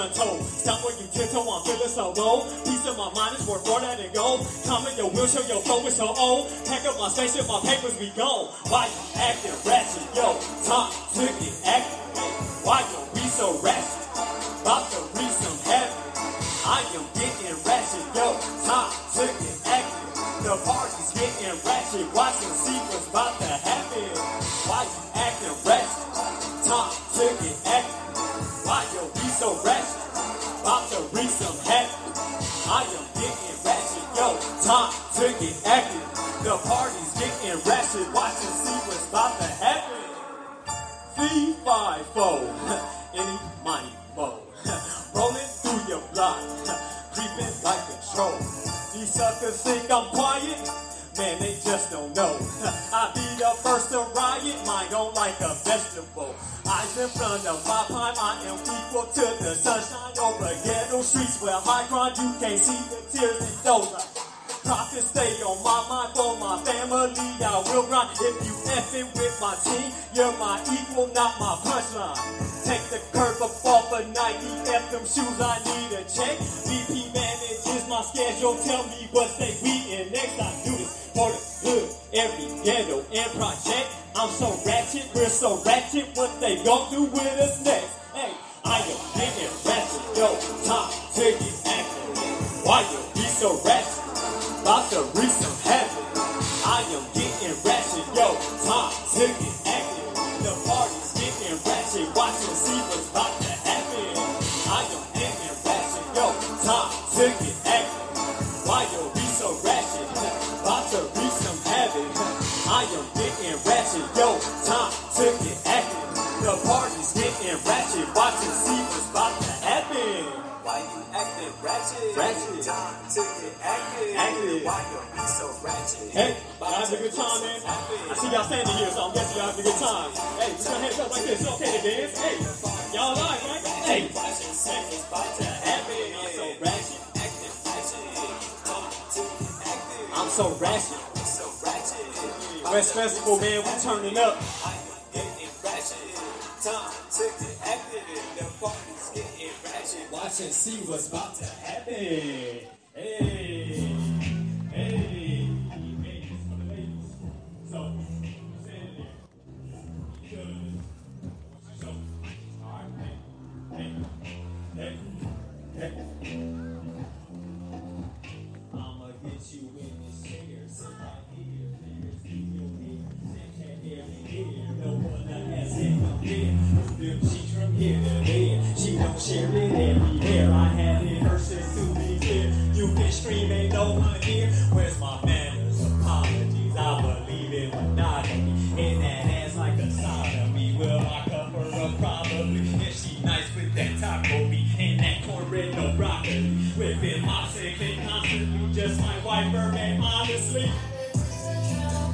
untold, stop where you tiptoe, I'm feeling so low. Peace of my mind is worth more than gold. Come in your wheelchair, your flow is so old. Pack up my spaceship, my papers we go. Why see what's about to happen. C5 Any money foe. Rolling through your block. Creeping like a troll. These suckers think I'm quiet. Man, they just don't know. I be the first to riot, mine on like a vegetable. Eyes in front of my prime, I am equal to the sunshine over ghetto streets where high crime you can't see the tears in those. Profit stay on my mind for my family. I will grind. If you effing with my team, you're my equal, not my punchline. Take the curve up off a Nike, F them shoes, I need a check. VP manages my schedule, tell me what state we in next. I do this for the hood, every ghetto and project. I'm so ratchet, we're so ratchet, what they gon' do with us next? Hey, I am getting ratchet, yo, top to get active. Why you be so ratchet? About to reach some heaven. I am getting ratchet, yo. Time get active. The party's getting ratchet. Watch and see what's about to happen. I am getting ratchet, yo. Time get active. Why you be so ratchet? About to reach some heaven. I am getting ratchet, yo. Time get active. The party's getting ratchet. Watch and see ratchet? Hey, y'all having a good time, man? I see y'all standing here, so I'm guessing y'all having a good time. Hey, just put your hands up like this. Okay to dance. Hey, y'all alive, right? Hey. I'm so ratchet. West Festival, man, we turning up. And see what's about to happen. Hey,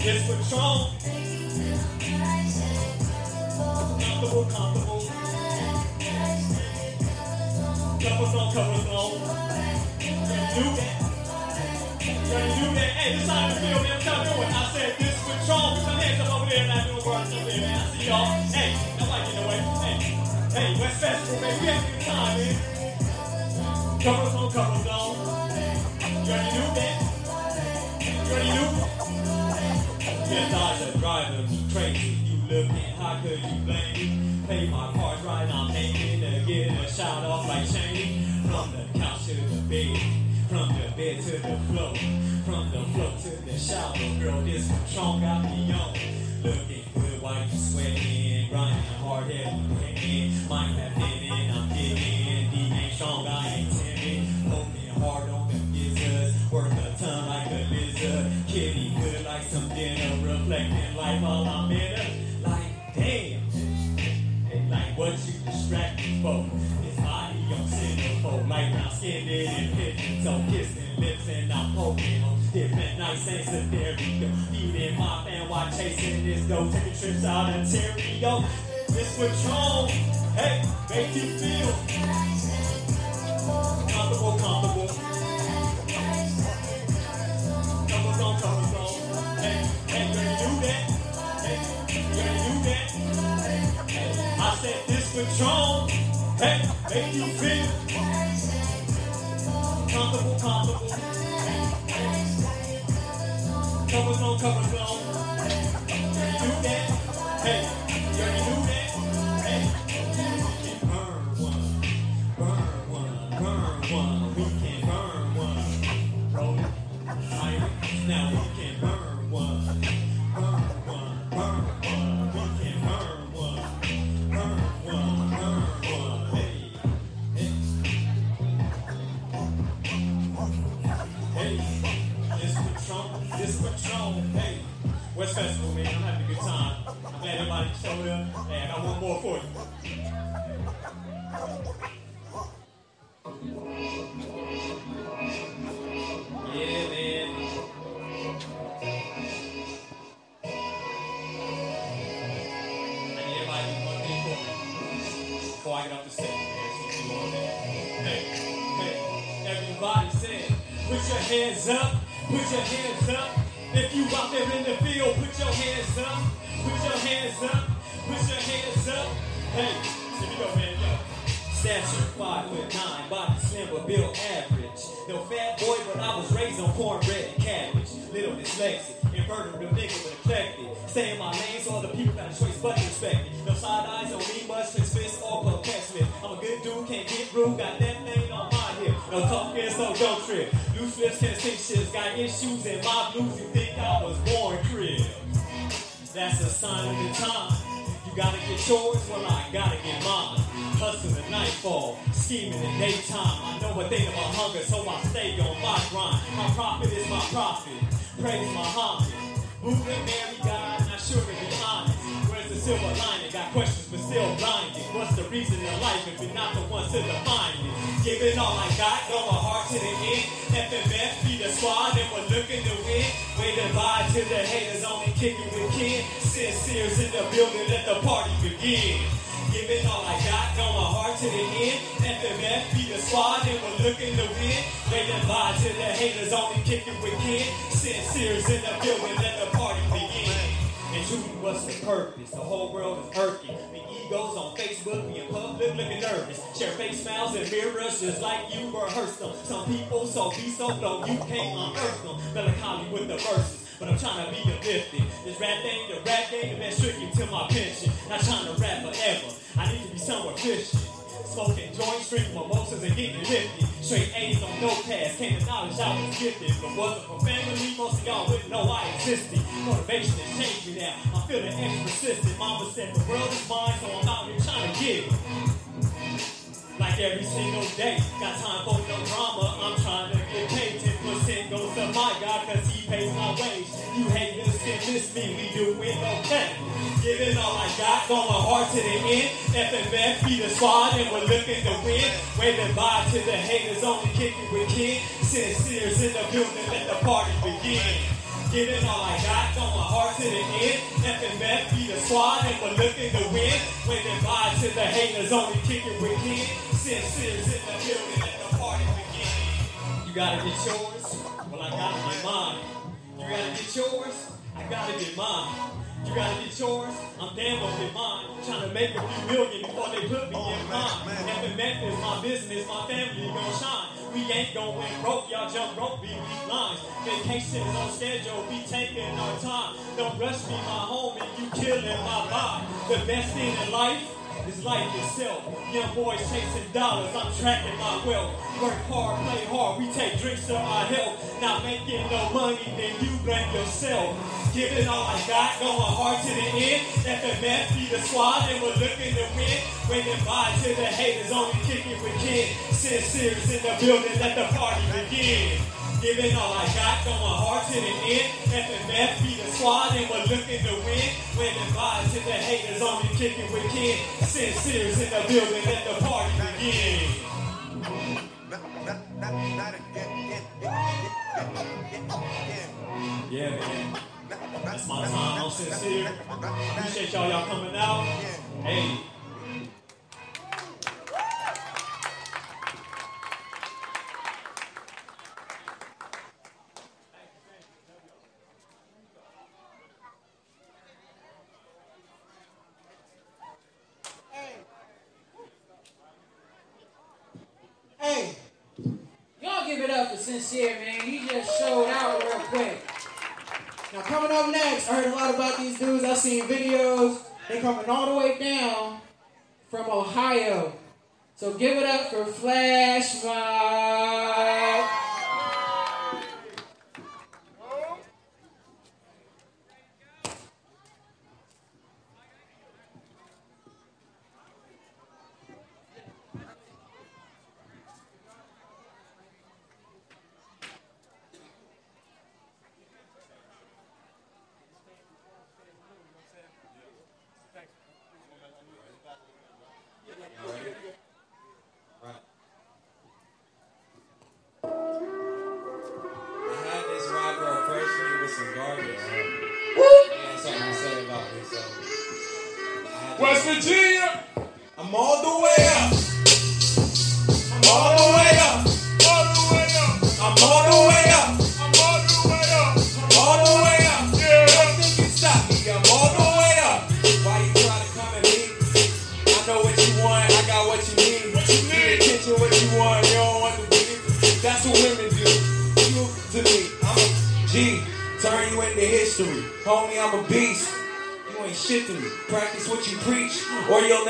This Patron. Comfortable, comfortable. Covers on, covers on. Do that. Gonna do that. Hey, this how the feel, man. What y'all doing? I said this Patron. Put your hands up over there and I do word up there, man. I see y'all. Hey, nobody get away. Hey, hey, West Festival, man. We having a good time, man. Covers on, covers on. You already knew blame. Pay my cards right, I'm aiming to get a shot off like Shane. From the couch to the bed, from the bed to the floor, from the floor to the shower. Girl, this Patron got me on. Looking good while you sweating, grinding hard, heavy, hitting. Might have hit it, I'm getting. D ain't strong, I ain't timid. Poking hard on the gizzards, worth a ton like a lizard. Kitty good like some dinner, reflecting life while I'm in Light and so kissing lips and I'm poking on different nights ain't. Feeding my fan while chasing this dough, taking trips out Ontario. This Patron, hey, make you feel comfortable, comfortable. Hey, hey, you do that? Hey, you do that? I said this Patron, hey, make you feel comfortable, comfortable. Cover zone, cover zone. Built average. No fat boy, but I was raised on cornbread and cabbage. Little dyslexic, invertebrate nigga but eclectic. Stay my lane so other people got a choice but respect it. No side eyes don't mean much, cause fist or perplexment. I'm a good dude, can't get rude, got that thing on my hip. No talking, so don't trip. Loose lips can't think shit, got issues in my blues. You think I was born crib? That's a sign of the time. Gotta get yours, well I gotta get mine. Hustle at nightfall, scheming at daytime. I know a thing about hunger, so I stay on my grind. My profit is my profit. Praise Muhammad. Buddha, Mary, God, not sure silver lining? Got questions but still blinded. What's the reason in life if you're not the ones to define it? Giving all I got, go my heart to the end. FMF be the squad and we're looking to win. Waiting by till the haters only kicking with kin. Sincere's in the building, let the party begin. Giving all I got, go my heart to the end. FMF be the squad and we're looking to win. Waiting by till the haters only kicking with kin. Sincere's in the building, let the party begin. And truly, what's the purpose? The whole world is irking. The egos on Facebook, being in public looking nervous. Share fake smiles and mirrors just like you rehearsed them. Some people so be so low, you can't unearth them. Melancholy with the verses, but I'm trying to be uplifted. This rap thing, the rap game, the best tricky to my pension. Not trying to rap forever. I need to be somewhere Christian. Smoking joints, drinking mimosas, and getting lifted. Straight A's on notepads, came to knowledge I was gifted. But wasn't from family, most of y'all wouldn't know I existed. Motivation has changed me now. I'm feeling extra persistent. Mama said the world is mine, so I'm out here trying to it. Like every single day, got time for no drama. I'm trying to get paid. 10% goes to my God, cause he my. You hate this, can miss me, we doing okay. Giving all I got, going hard to the end. FMF be the squad, and we're looking to win. Waving bye to the haters, only kicking with kin. Sincere's in the building, let the party begin. Giving all I got, going hard to the end. FMF be the squad, and we're looking to win. Waving bye to the haters, only kicking with kin. Sincere's in the building, let the party begin. You gotta get yours, well I gotta get mine. You gotta get yours, I gotta get mine. You gotta get yours, I'm damn gonna get mine. Trying to make a few million before they put me in mine. FMF is my business, my family gonna shine. We ain't going broke, y'all jump rope, be weak lines. Vacations on schedule, we taking our time. Don't rush me, my homie, you killing my vibe. The best thing in life is life itself. Young boys chasing dollars, I'm tracking my wealth. Work hard, play hard, we take drinks to our health. Not making no money, then you blame yourself. Giving all I got, going hard to the end. FMF be the squad, and we're looking to win. Waving bye to the haters, only kicking with kin. Sincere's in the building, let the party begin. Giving all I got, going hard to the end. FMF be squad and we're looking to win. When the vibes and the haters only kicking with Ken. Sincere's in the building, let the party begin. Yeah, man. That's my time. I'm sincere. Appreciate y'all, y'all coming out. Hey. Sincere, man. He just showed out real quick. Now, coming up next, I heard a lot about these dudes. I've seen videos. They're coming all the way down from Ohio. So give it up for Flash Mob.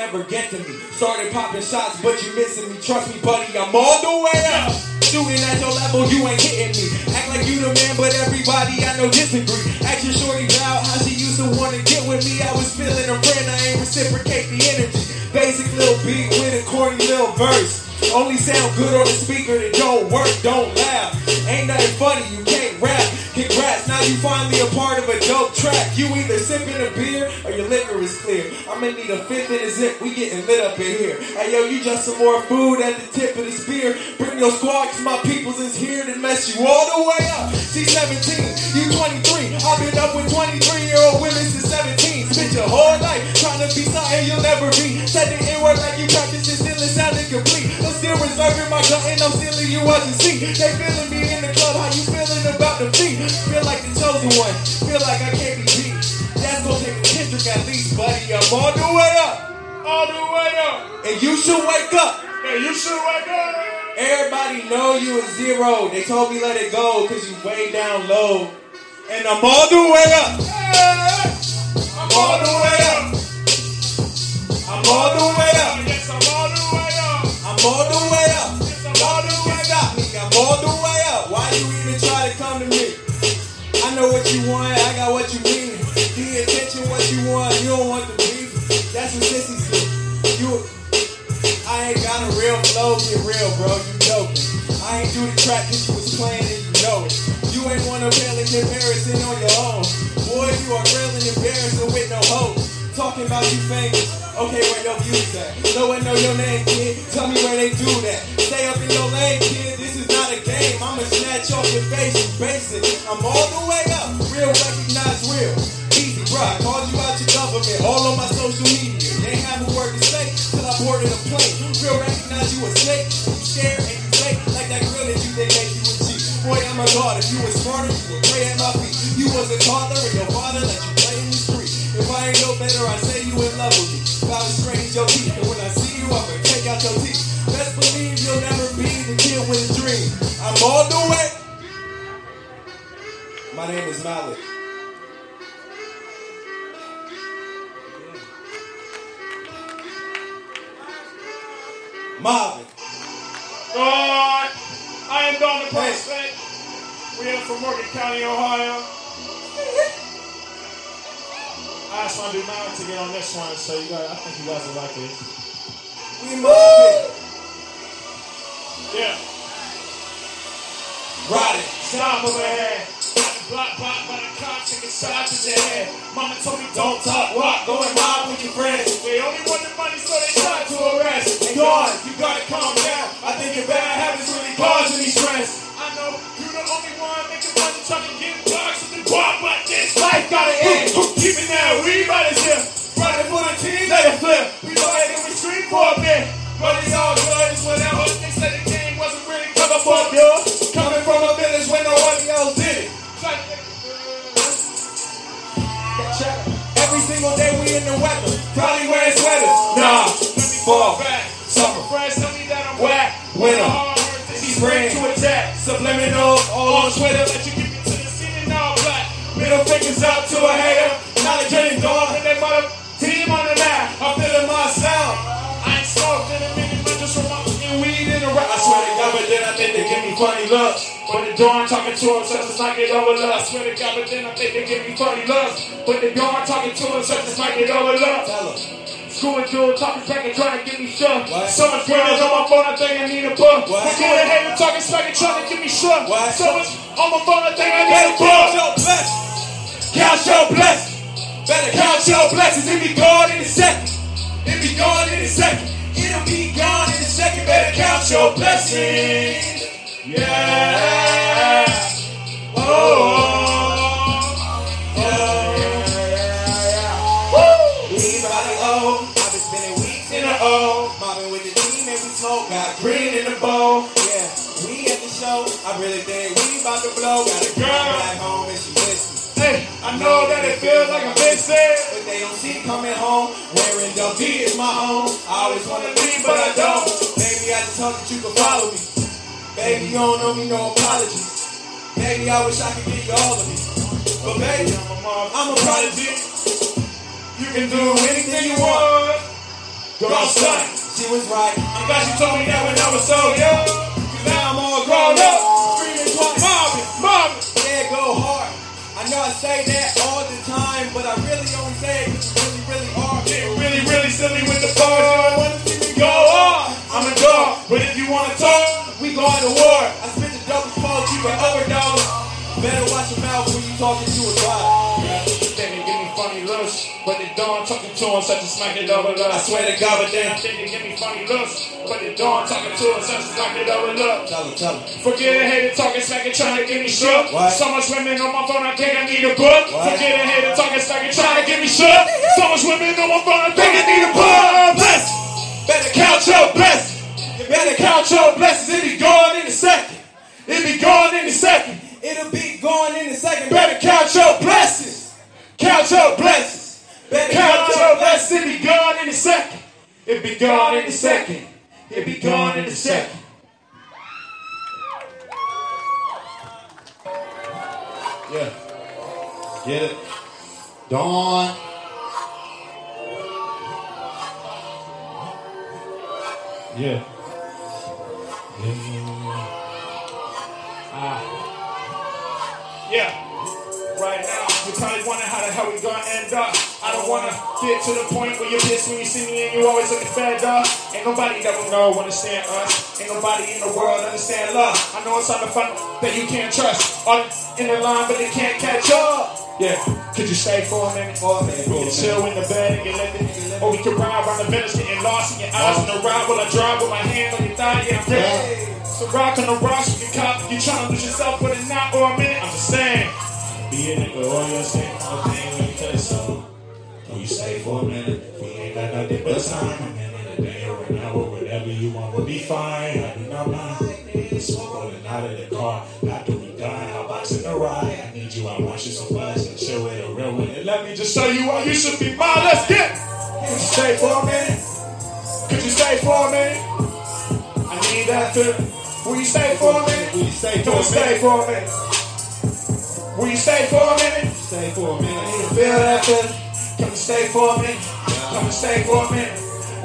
Never get to me. Started popping shots, but you missing me. Trust me, buddy, I'm all the way up. Shooting at your level, you ain't hitting me. Act like you the man, but everybody I know disagree. Ask your shorty about how she used to wanna get with me. I was feeling a friend, I ain't reciprocate the energy. Basic little beat with a corny little verse. Only sound good on the speaker that don't work, don't laugh. Ain't nothing funny, you can't rap. Congrats, now you finally a part of a dope track. You either sipping a beer or your liquor is clear. I'ma need a fifth in a zip, we getting lit up in here. Hey yo, you just some more food at the tip of the spear. Bring your squad, cause my peoples is here to mess you all the way up. She's 17, you 23. I've been up with 23 year old women since 17. Spent your whole life trying to be something you'll never be. Said the N word like you practice it, still it sounded complete. I'm still reserving my gun and I'm stealing you out to see. They feeling me in the club, how you feeling about the feet? Feel like the chosen one, feel like I can't be beat. That's gonna take a Kendrick at least, buddy. I'm all the way up, All the way up. and you should wake up. Hey, you should wake up. Everybody know you a zero. They told me let it go cause you way down low. And I'm all the way up. Hey, I'm all the way up. I'm all the way up. Yes, I'm all the way up. I'm all the way up. Yes, I'm all the way stop. I'm all the way up. Why you know what you want. I got what you need. Pay attention what you want. You don't want the beef. That's what sissies do. You, I ain't got a real flow. Get real, bro. You joking. I ain't do the track cause you was playing and you know it. You ain't wanna pale in comparison on your own. Boy, you are real embarrassing with no hope. Talking about you famous. Okay, where your views at? No one know your name, kid. Tell me where they do that. Stay up in your lane, kid. This is not a game. I'ma snatch off your face, you basic. I'm all the way up. Real recognize real. Easy, bro. I called you out your government. All on my social media. Ain't have a word to say till I boarded a plane. Real recognize you a snake. You share and you fake like that girl that you you a cheat. Boy, I'm a god. If you was smarter, you would pray at my feet. You was a toddler and your father let you play. If I ain't no better, I say you in love with me. About to strange your teeth. And when I see you, I'ma take out your teeth. Best believe you'll never be the kid with a dream. I'm all the way. My name is Malik. Marvin. God, I am Don the Prospect. We are from Morgan County, Ohio. I asked my dude to get on this one, so you guys, I think you guys will like this. We moving. Yeah. Ride it. Stop over here. Got the block block by the cops taking shots at your head. Mama told me don't talk, walk, go and mob with your friends. They only want the money, so they tried to arrest. And God, you gotta calm down. I think your bad habits really causing me stress. I know you the only one making money trying to get blocks with the bar creeping now. We to ship. Running for the team, let it flip. We ahead and we street for a bit. But it's all good. It's whatever. They said the game wasn't really coming for. Coming from a village where nobody else did it. Every single day we in the weather. Probably wearing sweaters. Nah. Fall. Summer. Subliminal all on Twitter. Let you get to the and all black. Middle fingers up to a hater. Knowledge ain't gone. And they mother team on the map. I'm feeling my sound. I ain't smoked in a minute, but just from my fucking weed in the rap. I swear to God, but then I think they give me funny looks. But the dawn talking to him, such as I get overlooked. I swear to God, but then I think they give me funny looks. But the dawn talking to him, such as I get overlooked. Tell her. School and dude talking and trying to get me shook. What? So much girls on my phone, I think I need a book. What? We're going ahead and talking smack and trying to get me shook. What? So much on my phone, I think I need Better a count book. your blessings. Count your blessings. Better count Count your blessings. It'll be gone in a second. it'll be gone in a second. It'll be gone in a second. Better count your blessings. Yeah. Oh. Green in the bowl. Yeah, we at the show. I really think we about to blow. Got a girl back home and she miss me. Hey, I know that it feels like a missing. But they don't see coming home. Wearing dumb D is my home. I always wanna leave, but I don't. Baby, I just hope that you can follow me. Baby, you don't know me, no apologies. Baby, I wish I could give you all of me. But baby, I'm a prodigy. You can do anything you want. Girl, son. She was right. I'm glad she told me that when I was so young. Now I'm all Grown up. Screaming twice. Marvin, Marvin. Yeah, go hard. I know I say that all the time, but I really only say it 'cause you really, really are. Getting really, really silly with the ball. Wanna see me Go on. I'm a dog. But if you want to talk, We going to war. I spit the double smoke, keep an overdose. Better watch your mouth when you talking to a dog. Looks, but they don't talking to him such a smack it over look. I swear to God, but Then I think they give me funny looks, but they don't talking to him such a smack it over look. Tell him, tell him. Forget a hater talking smack and trying to get me shook. What? So much women on my phone, I think I need a book. What? Forget a hater talking smack and trying to get me shook. So much women on my phone, I think I need a book. Bless. Better Count your blessings. You Better better count your blessings. It'll be gone in a second. It'll be gone in a second. It'll be gone in a second. Better count your blessings. Count your blessings. Count your blessings. It be gone in a second. It be gone in a second. It be gone in a second. Yeah. Get it. Dawn. Yeah. Ah. Don't wanna get to the point where you're pissed when you see me and you always looking fed up. Ain't nobody that know understand us. Ain't nobody in the world understand love. I know it's hard to find that you can't trust. All in the line, but they can't catch up. Yeah, could you stay for a minute? For a minute, We can chill in the bed and get it. Or we can ride around the village, getting lost in your eyes. On the ride while I drive with my hand on your thigh. Yeah, I'm ready. So rock on the rocks, you can cop. You trying to lose yourself for the night or a minute. I'm just saying. Be a nigga or you're saying got nothing but time. A minute, a day, or an hour, whatever you want will be fine. I do not mind. Smoke rolling out of the car. After we done, I'll box in the ride. I need you, I want you so much. And chill with a real one. And let me just show you why you should be mine. Let's get. Can you stay for a minute? Could you stay for a minute? I need that feeling. Will you stay for a minute? Will you stay for a and stay for a minute. Will you stay for a minute? Stay for a minute. You feel that feeling? Come and stay for a minute. Come stay for a minute.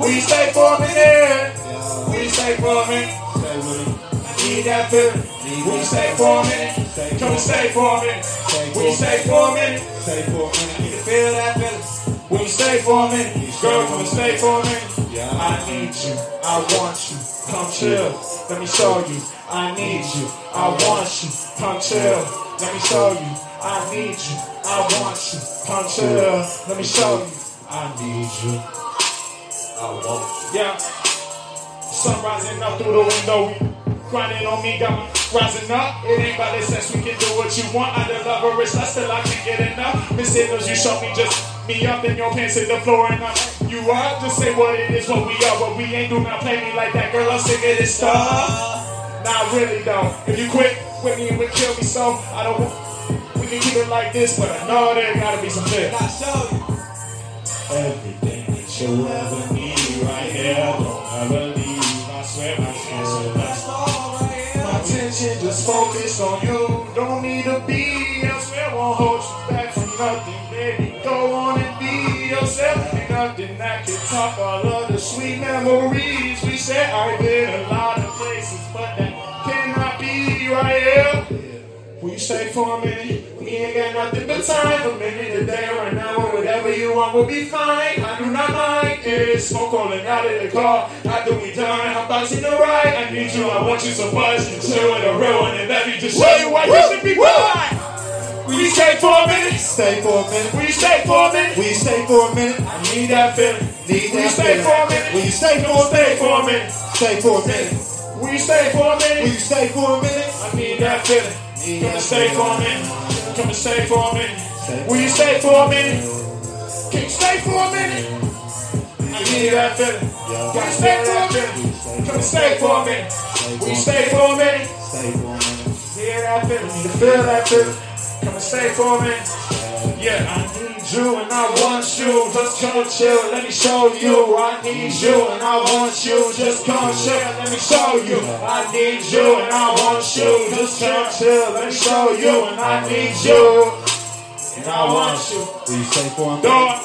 You stay for a minute? You stay for a minute? I need that feeling. You stay for a minute? Come stay for a minute. You stay for a minute? A minute. You feel that feeling? You stay for a minute? Girl, come stay for a minute. I need you. I want you. Come chill. Let me show you. I need you. I want you. Come chill. Let me show you. I need you. I want you. Come chill. Let me show you. I need you. I want you. Yeah. Sun rising up through the window. Grinding on me, got my rising up. It ain't by the sense we can do what you want. I a rich, I still I can't get enough. Miss Hitters, you show me just me up in your pants hit the floor and I'm you are. Just say what it is, what we are, but we ain't do not play me like that. Girl, I'm sick of this stuff. Nah, really though. If you quit with me, it would kill me. So I don't. We can keep it like this, but I know there gotta be some fit. I. Everything that you ever need right here. Don't ever leave. I swear, I swear. That's all right here. My attention just focused on you. Don't need to be elsewhere. Won't hold you back from nothing, baby. Go on and be yourself. Ain't nothing that can top all of the sweet memories. We said I've been a lot of places, but that cannot be right here. You stay for a minute? We ain't got nothing but time. A minute, a day, or an hour, whatever you want will be fine. I do not mind. It's smoke calling out of the car. After we done, I'm bouncing the ride. I need you, I want you so much. Chill with a real one and let me just show you why you should be mine. Will you stay for a minute? Stay for a minute. Will you stay for a minute? Will you stay for a minute? I need that feeling. Need Will you that stay feeling. for a minute? Will you stay for a stay minute? for a minute? Stay for a minute. Will you stay for a Will you stay for a minute? I need that feeling. Need Come and stay for a minute. Come and stay for a minute. Will you stay for a minute? Can you stay for a minute? I need that feeling. Can you stay for a minute? Come and stay for a minute. Will you? Stay for a minute. Hear that feeling, you feel that feeling. Come and stay for a minute. Yeah, I need you and I want you. Just come chill, let me show you. I need you and I want you. Just come chill, let me show you. I need you and I want you. Just come chill, let me show you. And I need you and I want you. Will you stay for minute? Dog.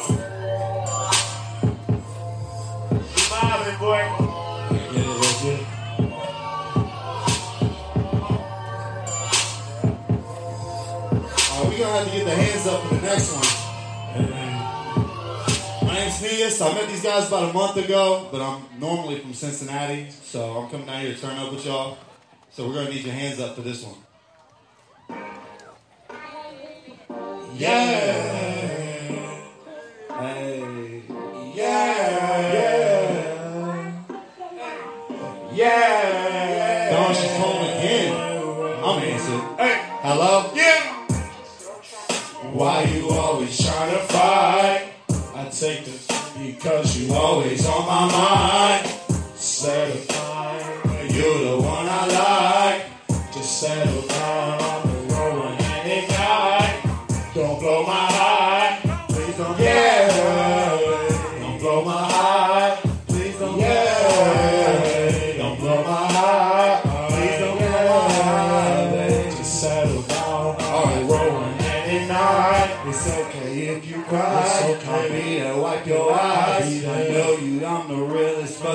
Vibing, boy. That's it. Alright, we gonna have to get the hands up for the next one. My name's Neas. I met these guys about a month ago, but I'm normally from Cincinnati, so I'm coming down here to turn up with y'all. So we're gonna need your hands up for this one. Yeah. Hey. Yeah. Yeah. Dawn, she's calling again. I'm answering. Hey. Hello? Yeah. Why you always trying to fight? I take this because you always on my mind. Settle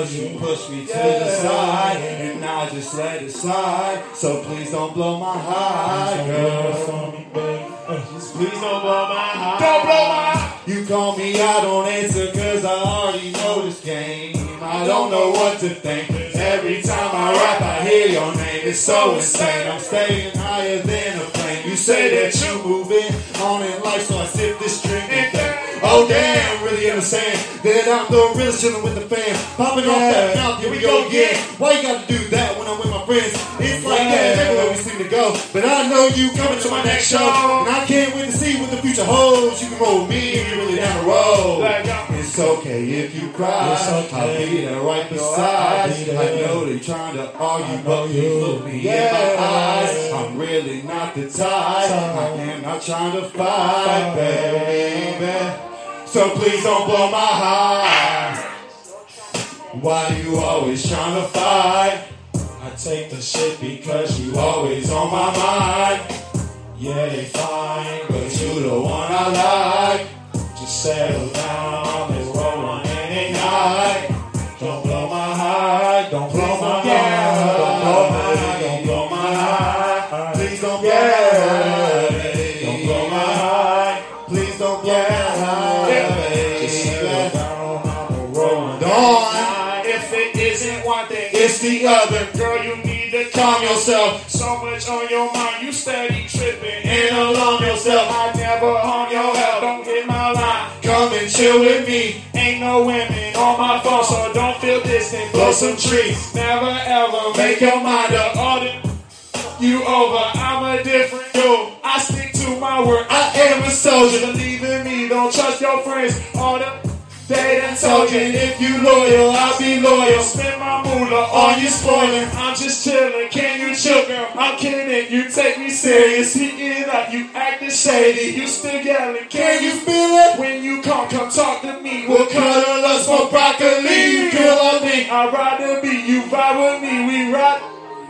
but you push me to the side. And I just let it slide. So please don't blow my high, girl. Please don't blow my high. Don't blow my high. You call me, I don't answer cause I already know this game. I don't know what to think. Every time I rap, I hear your name. It's so insane. I'm staying higher than a say that you moving on in life, so I sip this drink and think. Oh damn, really understand that I'm the realest chillin' with the fam. Popping off that mouth, here we go again. Why you gotta do that when I'm with my friends? But I know you coming to my next show, and I can't wait to see what the future holds. You can roll me if you're really down the road. It's okay if you cry. Okay. I'll be there right beside. There. I know they're trying to argue, but you look me in my eyes. I'm really not the type. I am not trying to fight, baby. So please don't blow my high. Why you always trying to fight? I take the shit because you always on my mind. yeah they fine, But you the one I like. just settle down. Let's roll on ignite. Night. Don't blow my high, don't blow my Yeah. high, don't blow my high, don't blow my high. Please don't blow Yeah. my Don't blow my high. Please don't blow my high, Just settle down the road. Dawn. If it isn't one thing, It's the other. Calm yourself. So much on your mind, you steady tripping. And alarm yourself. I never harm your health, don't hit my line. Come and chill with me. Ain't no women on my phone, so don't feel distant. Blow some trees. Never ever make your mind up. All the you over. I'm a different dude. I stick to my word. I am a soldier. Believe in me. Don't trust your friends. All the they done told you if you loyal, I'll be loyal. Spend my moolah on you spoiling. I'm just chilling. Can you chill, girl? I'm kidding. You take me serious. Heating up. You acting shady. You still yelling. Can you feel it? When you come, come talk to me. We'll cuddle us for broccoli. Kill on me. I'd rather be you vibe with me. We ride.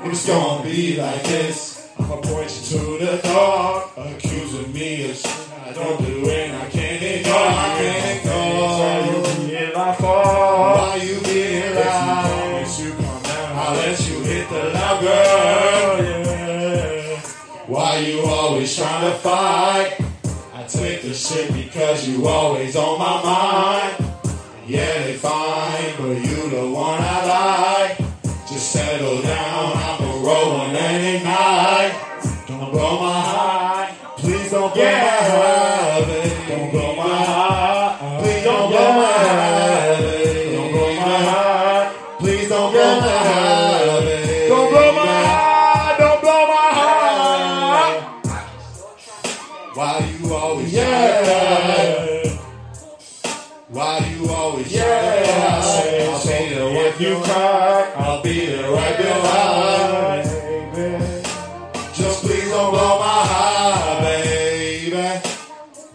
It's gonna be like this. I'ma point you to the dark, accusing me of shit I don't do and I. I can't ignore. You always trying to fight? I take the shit because you always on my mind. Yeah, they fine, but you the one I like. Cry. I'll be there right behind. Baby. Just please don't blow my high, baby.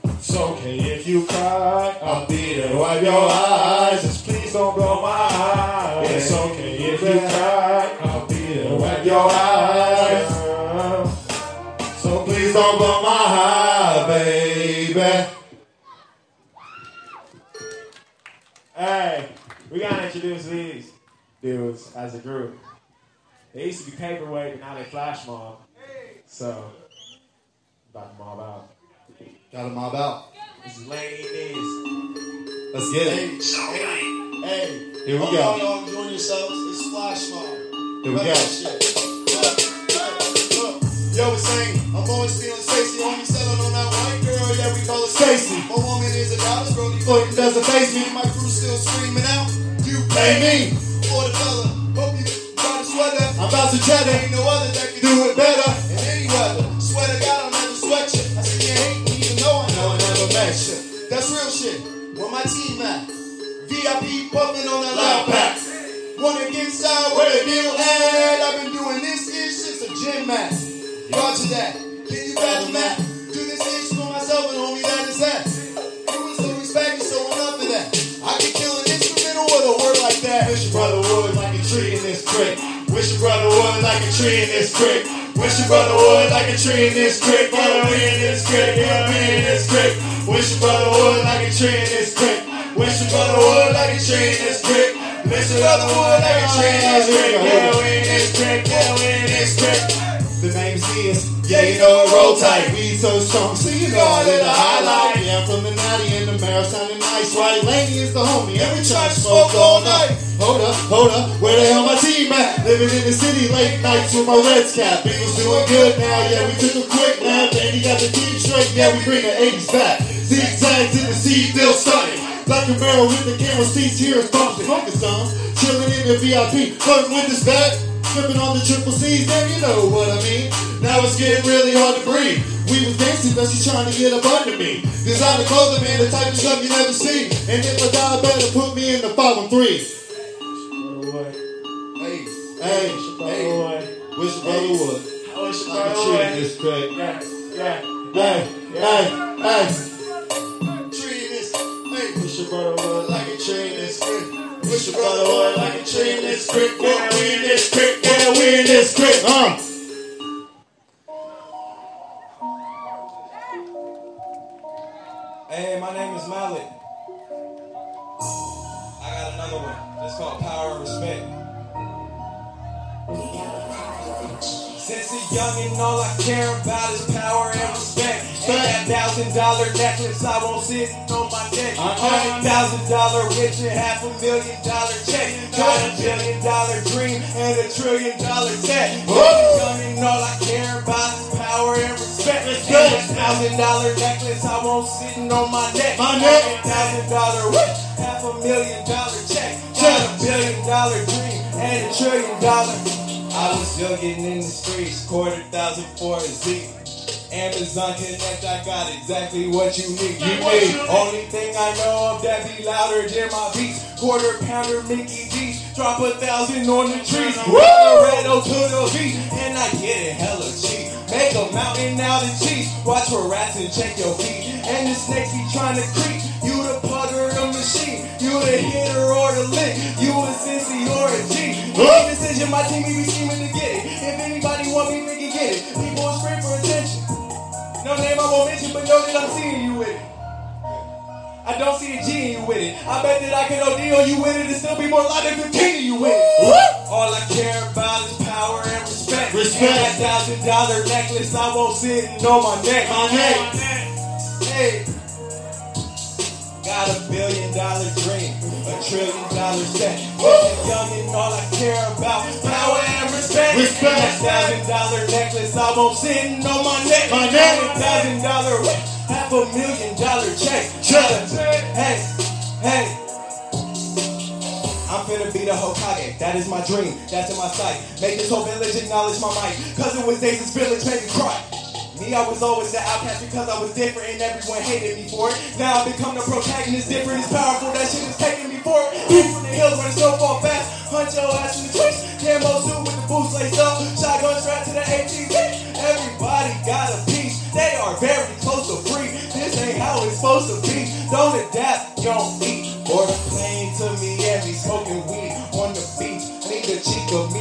It's okay if you cry. I'll be there. Wipe your eyes. Just please don't blow my high. It's okay if you cry. I'll be there. Wipe your eyes. So please don't blow my high, baby. Hey, we gotta introduce these dudes as a group. They used to be paperweight, but now they flash mob. So, about to mob out. Got to mob out. This is Knees. Let's get it. Hey, Here we go. y'all, y'all enjoying yourselves. It's Splash Mob. Here we go. Yo, it's saying, I'm always feeling Stacy. Only selling on that white girl, yeah, we call her Stacy. My woman is a goddess, bro. You Look, doesn't face me. My crew still screaming out. You play me. I'm about to cheddar. Ain't no other that can Do it better. in any weather. Swear to God, I'll never sweat you. I see you hate me, even though I know I never met you. That's real shit. Where my team at? VIP puffing on that loud pack. Wanna get inside where the deal at? I've been doing this ish since a gym mat. Roger that. Can you fathom that? Wish your brother would like a tree in this creek. Wish your brother would like a tree in this creek. Yeah, we in this creek. Yeah, we in this creek. Wish your brother would like a tree in this creek. Wish your brother would like a tree in this creek. Wish your brother would like a tree in this creek. Yeah, we in this creek. Yeah, we in this creek. The Yeah, you know it roll tight. We so strong, so you know it a highlight. Yeah, I'm from the natty and the marrow sounding nice. Right, Laney is the homie, and we try smoke all night. Hold up, hold up, where the hell my team at? Living in the city late nights with my Reds cap. Eagles doing good now, yeah, we took a quick nap. And he got the team straight, yeah, we bring the 80s back. Zigzags in the sea, still stunning. Like a barrel with the camera seats here is bumping. Focus on, chilling in the VIP, flirting with this bag. Flipping on the triple C's, damn, you know what I mean. Now it's getting really hard to breathe. We was dancing, but she's trying to get up under me. Designer clothing, man, the type of stuff you never see. And if I die, better put me in the 5 and 3. Boy, Hey, Hey, hey, wish your brother would. I wish brother would. this crack. Yeah, yeah. Hey, hey, hey. tree in this. Hey, Wish your brother would like a tree in this. Wish your brother would like a tree in this creek. Yeah, we in this creek. Yeah, we in this creek. Uh. Hey, my name is Mallet. I got another one. It's called Power and Respect. Since a youngin', all I care about is power and respect. And that thousand dollar necklace I won't sit on my neck. Uh-huh. Hundred thousand dollar rich and half a million dollar check. Got a billion dollar dream and a trillion dollar debt. Youngin', all I care about and respect. And that thousand dollar necklace I won't sitting on my neck. My neck. Thousand dollar rich, half a million dollar check. Got a billion dollar dream and a trillion dollar. I was youngin' in the streets, quarter thousand for a Z. Amazon Connect, I got exactly what you need. You need. Only thing I know of that be louder than my beats. Quarter pounder Mickey D's, drop a thousand on the trees. Colorado to the beat, and I get it hella cheap. Make a mountain out of cheese. Watch for rats and check your feet. And the snakes be trying to creep. You the pugger, the machine. You the hitter or the lick. You a sissy or a G. Make decision, my team we be scheming to get it. If anybody want me, they can get it. People are scream for attention. No name I won't mention, but know that I'm seeing you with it. I don't see a G in you with it. I bet that I can OD on you with it and still be more likely to continue you with it. All I care respect. Respect. And that thousand dollar necklace I won't sit on my neck. My neck. Hey. Got a billion dollar dream, a trillion dollar set. Just young and all I care about power and respect. Respect. Thousand dollar necklace I won't sit on my neck. My neck. Thousand dollar, half a million dollar check. Check. Hey, hey. I'm finna be the Hokage, that is my dream, that's in my sight. Make this whole village acknowledge my might, cause it was days this village made me cry. Me, I was always the outcast because I was different and everyone hated me for it. Now I've become the protagonist, different is powerful, that shit is taking me for it. Deep from the hills running so far fast, hunt your ass in the twist. Camo suit with the boots laced up, shotgun strapped to the ATV. Everybody got a piece, they are very close to free. This ain't how it's supposed to be. Don't adapt, don't eat. Or playing to me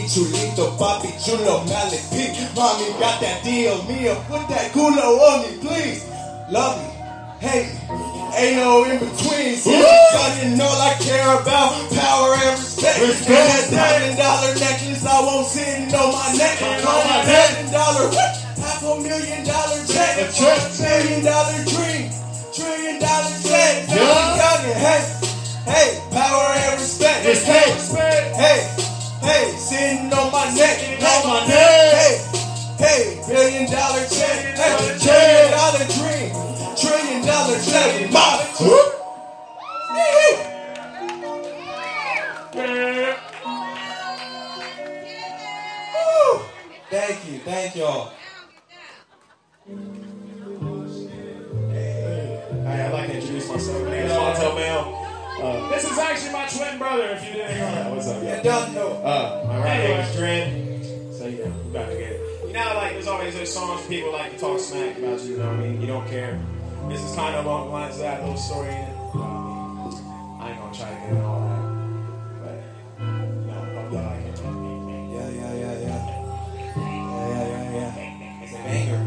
chulito, papi chulo, male P. Mommy got that deal, Mia, put that culo on me, please. Love me, hate me, ain't no in between. Something all I care about, power and respect. Respect. And that thousand dollar necklace, I won't sit on my neck. On my. Thousand dollar, half a million dollar check. A check. Million dollar dream, trillion dollar check. Yeah. Hey, hey, power and respect. Respect. Hey, sitting on my neck. On my neck. Hey, hey, billion dollar check. Hey, trillion dollar dream. Trillion dollar check. Woo. Thank you, thank y'all. Hey, I'd like to introduce myself. My name is Montel Mel. Uh, This is actually my twin brother, if you didn't know that. what's up, Yeah, don't know. Uh, my right Anyway. name is Dren. So, you know, we about to get it. You know, like, there's always those songs people like to talk smack about you, you know what I mean? You don't care. This is kind of along the lines of that little story in it. You know what I mean? I ain't gonna try to get into all that. But, you know, hope y'all like it. Yeah, yeah, yeah, yeah. Yeah, yeah, yeah, yeah. It's a banger.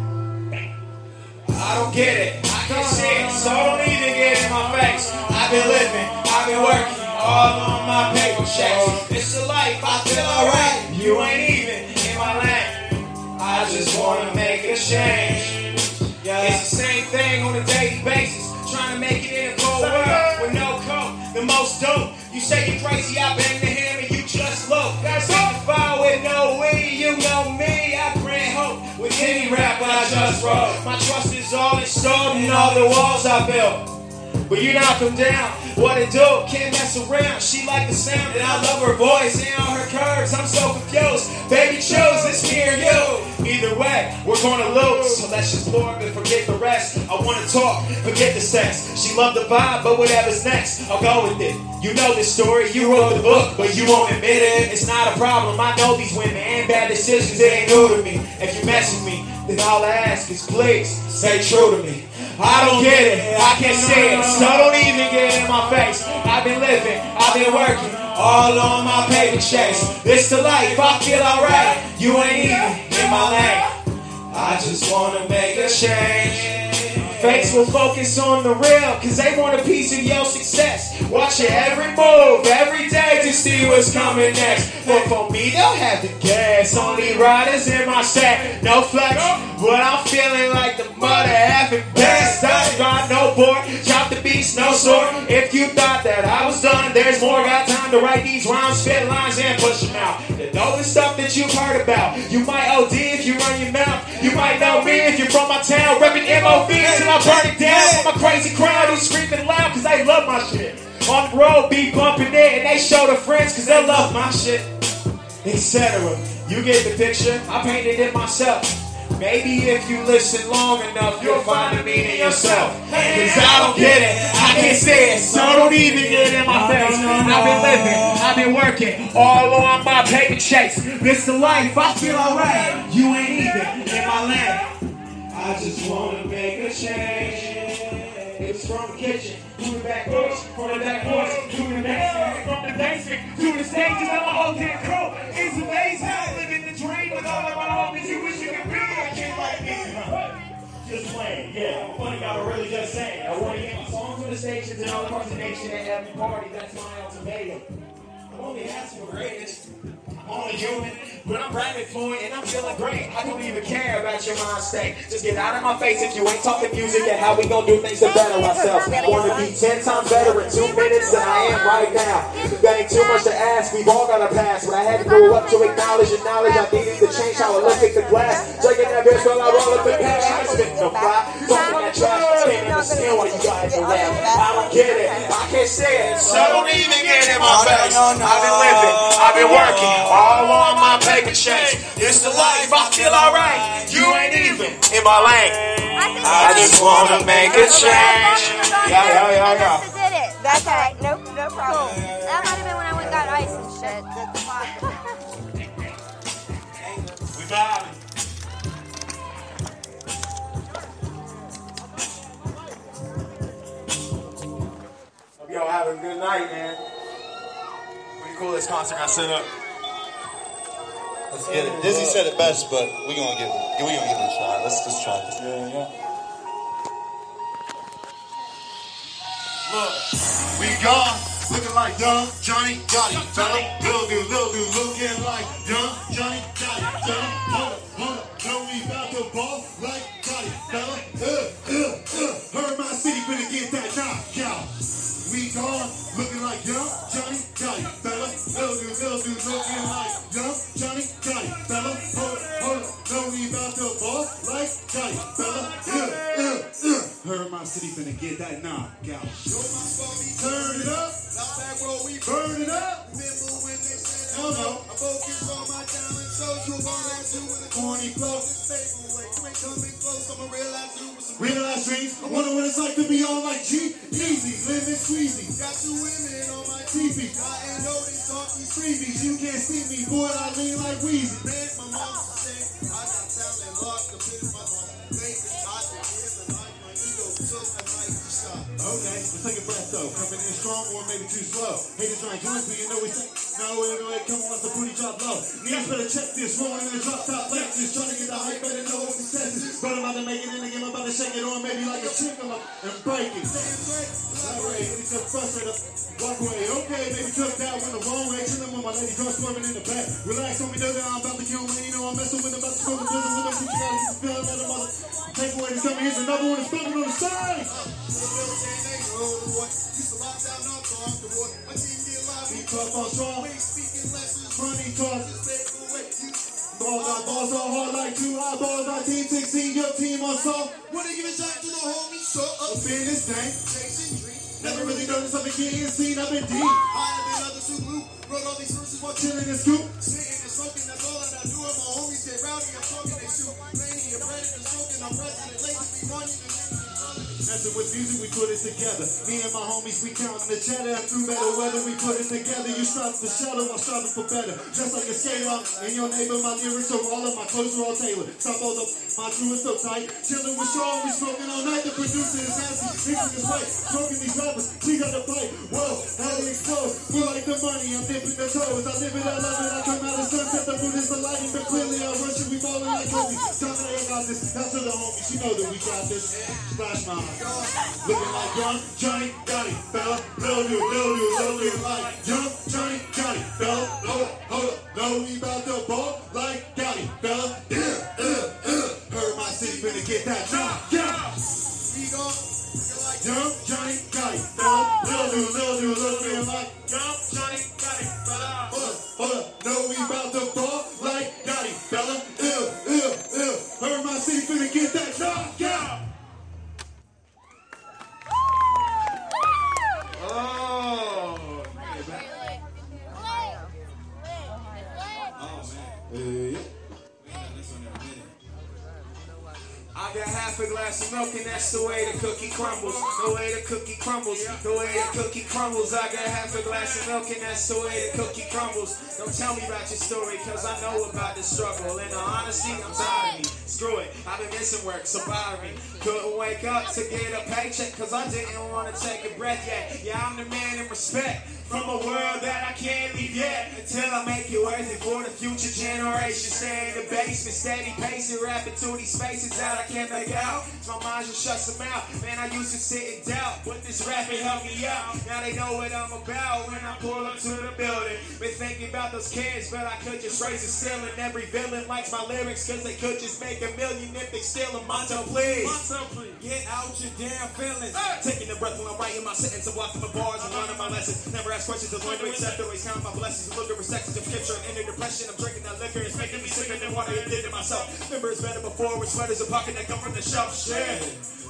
I don't get it. I can see it, so don't even get in my face. I've been living, I've been working, all on my paper checks. It's a life, I feel alright. You ain't even in my lane. I just wanna make a change. Yeah. It's the same thing on a daily basis. Trying to make it in a cold world with no coat. The most dope. You say you're crazy, I bang My trust is all installed in all the walls I built. But you knock them down. What it do? Can't mess around. She like the sound and I love her voice and all her curves. I'm so confused. Baby, choose this me or you. Either way, we're gonna lose. So let's just Lord and forget the rest. I wanna talk, forget the sex. She love the vibe, but whatever's next, I'll go with it. You know this story, you wrote the book, but you won't admit it. It's not a problem. I know these women and bad decisions, it ain't new to me. If you mess with me, then all I ask is please stay true to me. I don't get it, I can't see it, so don't even get it in my face. I've been living, I've been working, all on my paper chase. This the life, I feel alright. You ain't even in my lane. I just wanna make a change. Fakes will focus on the real, cause they want a piece of your success. Watch your every move, every day to see what's coming next. But for me, they'll have the gas. Only riders in my set, no flex. But I'm feeling like the mother having best. I got no board, chop the beats, no sword. If you thought that I was done, there's more. Got time to write these rhymes, spit lines, and push them out. The dopest stuff that you've heard about. You might OD if you run your mouth. You might know me if you're from my town, repping till I burn it down. For my crazy crowd who's screaming loud cause they love my shit. On the road, be bumping it, and they show their friends cause they love my shit. etc. You get the picture. I painted it myself. Maybe if you listen long enough, you'll find the meaning yourself. Cause I don't get it, I can't say it, so don't even get in my face. I've been living, I've been working, all on my paper chase. This the life, I feel alright. You ain't even in my lane. I just wanna make a change. It's from the kitchen to the back porch, from the back porch to the basement, from the basement to the stages of my whole damn crew. It's amazing living the dream with all of my homies. You wish you could be a kid like me. Just playing, yeah. Funny guy, but really just saying. I want to get my songs on the stations and all parts the nation at every party. That's my ultimatum. I'm only asking for greatness. I'm only human, but I'm bragging for it and I'm feeling great. I don't even care about your mind state. Just get out of my face if you ain't talking music and how we gonna do things to better ourselves. Wanna be ten times better in two minutes than I am right now. That ain't too much to ask. We've all got a past, but I had to grow up to acknowledge the knowledge I needed to change how I look at the glass. Drinking that bitch while I roll up the cash. I spitting no fly. Talking that trash. The skin while you guys are. I don't get it. I can't say it. So don't even get in my face. I've been living. I've been working. All on my paper chase. It's the life. I feel alright. You ain't even in my lane. I just wanna make a change. Yeah, yeah, yeah, yeah. It. That's right. No, no problem. That might have been when I went and got ice and shit. We vibing. Hope y'all having a good night, man. Pretty cool this concert I set up. Let's get it. Dizzy said it best, but we gonna give it. We gonna give it a try. Let's just try this. Yeah, yeah. Look, we gone, looking like young Johnny Gotti. Fella, little dude, little dude, looking like young Johnny Gotti. Fella, hold up, hold up, know we about to ball like Gotti. Fella, uh, uh, uh, heard my city finna get that knockout. We gone, looking like young Johnny Gotti. Fella, little dude, little dude, looking like young Johnny Gotti. Fella, hold up, hold up, know we about to ball like Gotti. Fella, uh, uh, uh, heard my city finna get that knockout. Show my body, turn it up. Not that where we burn it up. No, no. I focus on my talent, so you want to with a corny flow. You ain't coming close, I'ma realize you with some realize dreams. I wonder what it's like to be on like G. Easy, living Got two women on my TV. I ain't know these talkies freebies. You can't see me, boy, I lean like Weezy. Man, my mom's Okay, let's take a breath though. Coming in strong or maybe too slow. Haters trying to join, but you know we say, no, wait, wait, come on, the booty drop low. Niggas better check this, rolling in the drop top Lexus. Trying to get the hype, better know what success is. But I'm about to make it in the game, I'm about to shake it on, maybe like a chick, I'm up and break it. Elaborate, it's a frustrator. Walk away, okay, baby, took that one the wrong way. Chilling with my lady, girl swerving in the back. Relax on me, nigga, I'm about to kill me, you know I'm messing with, I'm about to smoke a business with them. You gotta get the feel, let them mother. Take away the summer, here's another one, it's on the side. We tough on strong. Money talk. Balls got balls so hard like two eyeballs. Our team 16, your team on song. Wanna give a shout to the homies, so up in this thing. Chasing dreams. Never really noticed I've been getting seen, I've been deep. Higher than others who blew. Wrote all these verses while chilling in scoop. Sitting and smoking, that's all that I do. And my homies get rowdy, I'm talking, they shoot. Mania, predator, smoking, I'm president. Ladies be running and Messing with music, we put it together. Me and my homies, we counting the cheddar. Through better weather, we put it together. You strive for shallow, I'm striving for better. Just like a skater, in your neighbor, my lyrics are all of my clothes are all tailored. Stop all the, my crew is so tight. Chilling with Sean, we smoking all night. The producer is nasty, mixing his right. Smoking these rappers, please got the fight. Whoa, how to explode. Money, I'm dipping the toes. I live it, I love it. I come out of sunset, the food is the lighting, but clearly I it, we falling like Kobe. Tell me I got this, that's to the homies. You know that we got this. Splash mom. Looking like young Johnny Gotti. Love you, love you, love you like young Johnny Gotti, fella. Hold up, hold up. Know we about to ball like Gotti, fella. Yeah, uh. Heard my city finna get that knock, yeah. We gon' young Johnny Gotti, fella. Love you, love you, love you like young Johnny Gotti, fella. Hold up, hold up. Know we about to ball like Gotti, fella. Ew, ew, ew. Heard my city finna get that knock, yeah. Got half a glass of milk and that's the way the cookie crumbles. The way the cookie crumbles. The way the cookie crumbles. I got half a glass of milk and that's the way the cookie crumbles. Don't tell me about your story cause I know about the struggle. And the honesty, I'm tired of me. Screw it, I've been missing work, so bother me. Couldn't wake up to get a paycheck cause I didn't want to take a breath yet. Yeah, I'm the man in respect. From a world that I can't leave yet. Until I make it worth it for the future generation. Stay in the basement, steady pacing Rapping to these spaces that I can't make out. My mind just shuts them out. Man, I used to sit in doubt But this rapping helped me out. Now they know what I'm about When I pull up to the building. Been thinking about those kids But I could just raise a ceiling. Every villain likes my lyrics Cause they could just make a million if they steal them Monto, please. Get out your damn feelings. Taking a breath when I'm writing my sentence. I'm walking my bars and learning my lessons. Never ask questions, I'm going to accept Always count my blessings Look at sections of scripture and in the depression. I'm drinking that liquor It's making me sicker than what I did to myself. Remember it's better before with sweaters and pocket that come from the shelf. Shit.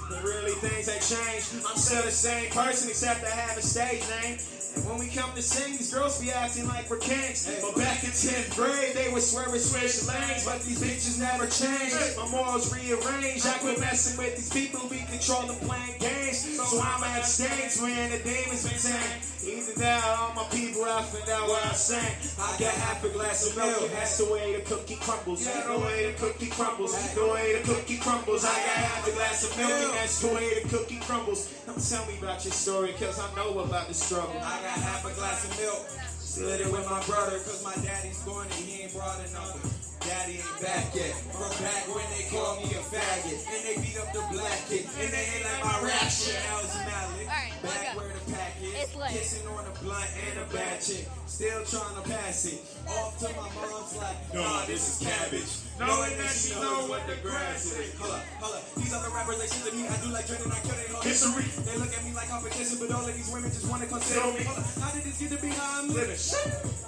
But really things ain't changed. I'm still the same person except I have a stage name. and when we come to sing, these girls be acting like we're kings. But back in 10th grade, they would swear we switch lanes. But these bitches never change. My morals rearranged. I quit messing with these people. We control them playing games. So I'm at stage when the demons been tamed. Either that or all my people out and out what I sang. I got half a glass of milk. That's the way the cookie crumbles. The way the cookie crumbles. The way the cookie crumbles. I got half a glass of milk. And that's the way the cookie crumbles. Don't tell me about your story, cause I know about the struggle. I got half a glass of milk. Split it with my brother, cause my daddy's going and he ain't brought another. Daddy ain't back yet. From back when they called me a faggot. And they beat up the black kid. And they ain't like my rap shit. Now it's Malik. Alright, Back go. where the pack is. Kissing on a blunt and a bad chick. Still trying to pass it. Off to my mom's like, nah, this is cabbage. Knowing that she knows what the grass is. Hold up, hold up. These other rappers, they shit to me. I do like Drake I kill they whole history. They look at me like competition, but all of these women just want to consider me. Hold up, how did this get to be how I'm living?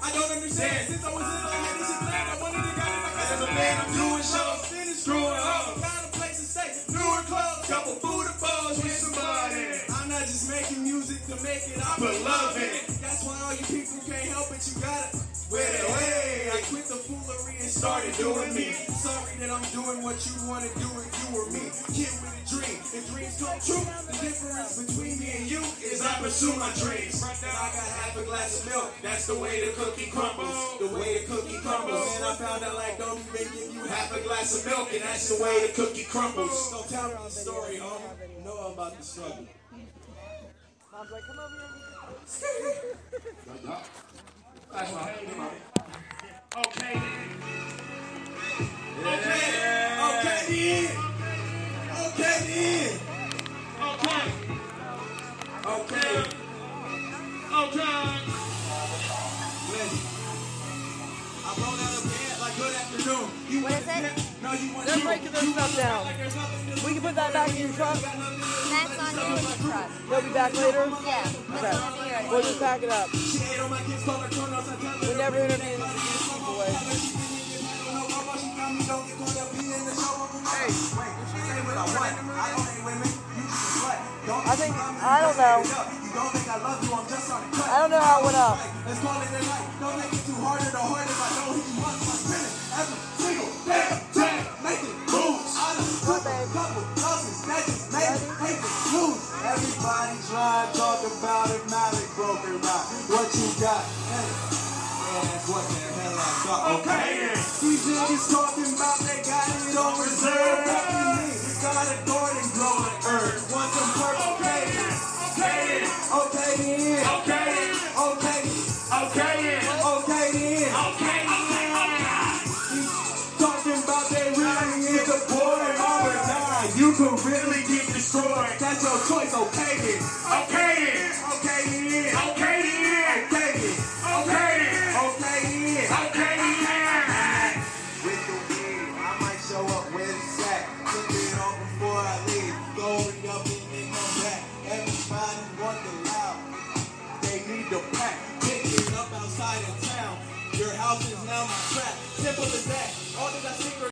I don't understand. Since I was little, I had this shit planned. I wanted to get it like as a man. I'm doing shows, finished screwing hoes. Got a place to stay, newer couple balls with somebody. I'm not just making music to make it. I put love in it. That's why all you people can't help it. You gotta. With it, way. I quit the foolery and started doing me. Sorry that I'm doing what you wanna do and you or me. Kid with a dream. If dreams come true, the difference between me and you is I pursue my dreams. And I got half a glass of milk. That's the way the cookie crumbles. The way the cookie crumbles. And I found out like don't even give you half a glass of milk, and that's the way the cookie crumbles. Don't tell me the story, homie. You know about the struggle. Mom's like, come over here. That's my Okay, then. Okay, okay then. Okay then. Okay. Okay. Okay. Listen. I rolled out of bed like good afternoon. You What is it? No, you want They're breaking their stuff down. We can put that back in your truck. That's on you in the truck. They'll be back later. Yeah, Okay. We'll just pack it up. She ate on my I think I don't know. I don't know how it went up. It. Don't make it too hard or hard if I know he wants my spinning. Every single damn time, making moves. I done took a couple that just made it lose. Everybody try to talk about it, Malik broke her out. What you got? Yeah, that's what I thought. Okay. These niggas talking about they got it on reserve. Happy me, got a garden growing earth. Want some purple Okay. Okay. Okay. Okay. Okay. Okay. Okay. Okay, okay, the time. You could really get destroyed. That's your choice. Okay okay. Okay. Okay. Okay.